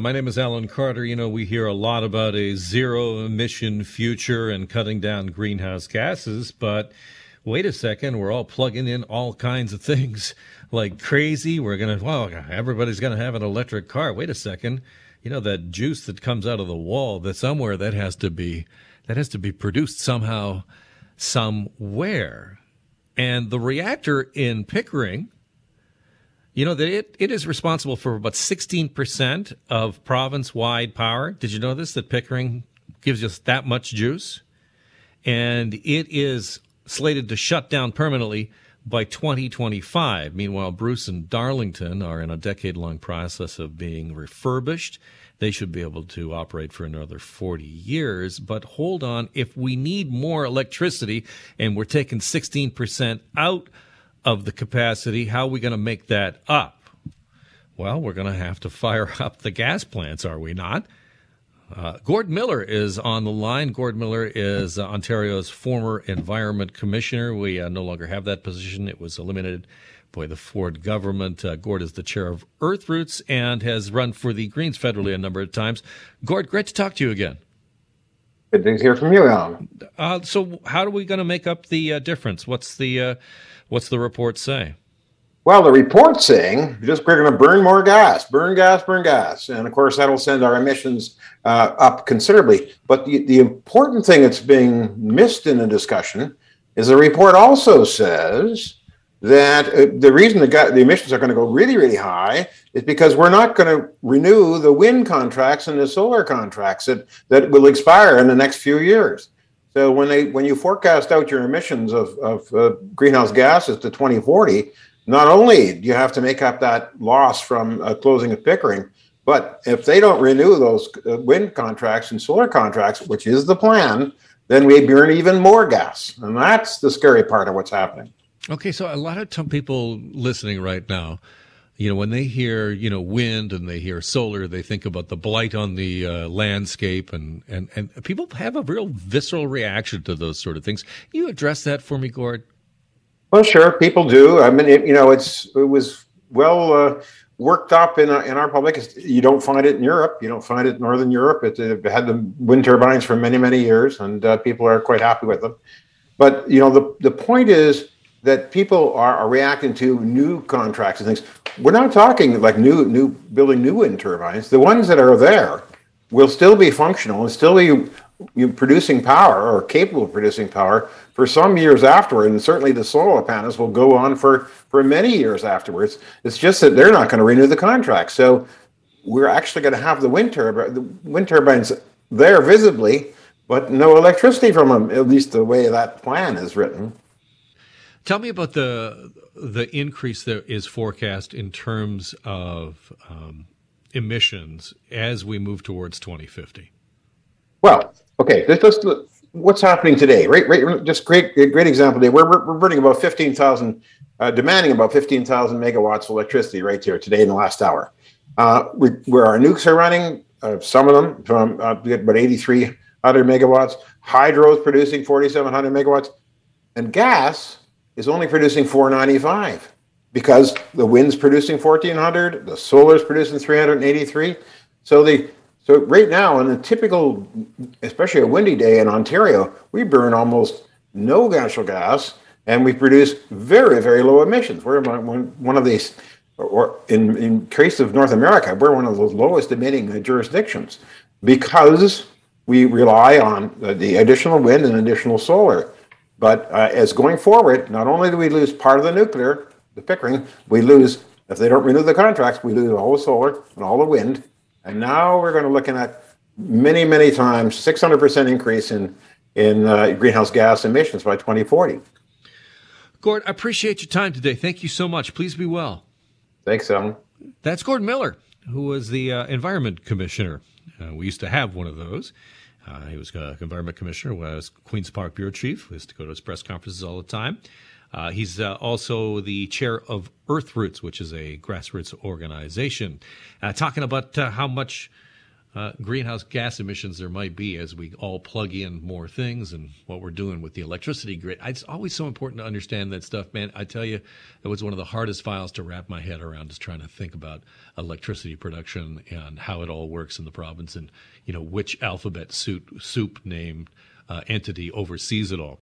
My name is Alan Carter. You know, we hear a lot about a zero emission future and cutting down greenhouse gases, but wait a second, we're all plugging in all kinds of things like crazy. We're going to, well, everybody's going to have an electric car. Wait a second. You know, that juice that comes out of the wall, that somewhere that has to be, that has to be produced somehow, somewhere. And the reactor in Pickering, you know that it, it is responsible for about 16% of province wide power. Did you know this? That Pickering gives us that much juice? And it is slated to shut down permanently by 2025. Meanwhile, Bruce and Darlington are in a decade long process of being refurbished. They should be able to operate for another 40 years. But hold on, if we need more electricity and we're taking 16% out of the capacity. How are we going to make that up? Well, we're going to have to fire up the gas plants, are we not? Uh, Gord Miller is on the line. Gord Miller is uh, Ontario's former Environment Commissioner. We uh, no longer have that position. It was eliminated by the Ford government. Uh, Gord is the chair of Earthroots and has run for the Greens federally a number of times. Gord, great to talk to you again. Good to hear from you, Alan. Uh, so, how are we going to make up the uh, difference? What's the What's the report say? Well, the report's saying just we're going to burn more gas, burn gas, burn gas, and of course that'll send our emissions uh, up considerably. But the, the important thing that's being missed in the discussion is the report also says that uh, the reason the, the emissions are going to go really, really high is because we're not going to renew the wind contracts and the solar contracts that, that will expire in the next few years. So when they when you forecast out your emissions of, of uh, greenhouse gases to 2040, not only do you have to make up that loss from uh, closing of Pickering, but if they don't renew those uh, wind contracts and solar contracts, which is the plan, then we burn even more gas, and that's the scary part of what's happening. Okay, so a lot of t- people listening right now you know, when they hear, you know, wind and they hear solar, they think about the blight on the uh, landscape, and, and, and people have a real visceral reaction to those sort of things. Can you address that for me, Gord? Well, sure, people do. I mean, it, you know, it's it was well uh, worked up in, in our public. You don't find it in Europe. You don't find it in Northern Europe. It, it had the wind turbines for many, many years, and uh, people are quite happy with them. But you know, the the point is that people are, are, reacting to new contracts and things. We're not talking like new new building new wind turbines. The ones that are there will still be functional and still be you producing power or capable of producing power for some years afterward. And certainly the solar panels will go on for, for many years afterwards. It's just that they're not going to renew the contract. So we're actually going to have the wind, turbi- the wind turbines there visibly, but no electricity from them, at least the way that plan is written. Tell me about the the increase that is forecast in terms of um, emissions as we move towards 2050. Well, okay, let's, let's look what's happening today. Right, right. Just great, great example today. We're we're burning about 15,000, uh, demanding about 15,000 megawatts of electricity right here today in the last hour. Uh, we, where our nukes are running, uh, some of them from uh, about 8,300 megawatts. Hydro is producing 4,700 megawatts, and gas is only producing 495 because the wind's producing 1400, the solar's producing 383. So the so right now on a typical, especially a windy day in Ontario, we burn almost no natural gas and we produce very very low emissions. We're one of these, or in in case of North America, we're one of the lowest emitting jurisdictions because we rely on the additional wind and additional solar. But uh, as going forward, not only do we lose part of the nuclear, the Pickering, we lose, if they don't renew the contracts, we lose all the solar and all the wind. And now we're going to looking at many, many times 600% increase in, in uh, greenhouse gas emissions by 2040. Gord, I appreciate your time today. Thank you so much. Please be well. Thanks, Alan. That's Gordon Miller, who was the uh, Environment Commissioner. Uh, we used to have one of those. Uh, he was uh, environment commissioner, was Queens Park bureau chief. We used to go to his press conferences all the time. Uh, he's uh, also the chair of Earthroots, which is a grassroots organization, uh, talking about uh, how much uh, greenhouse gas emissions there might be as we all plug in more things and what we're doing with the electricity grid. It's always so important to understand that stuff, man. I tell you, it was one of the hardest files to wrap my head around, is trying to think about electricity production and how it all works in the province and, you know, which alphabet soup, soup name uh, entity oversees it all.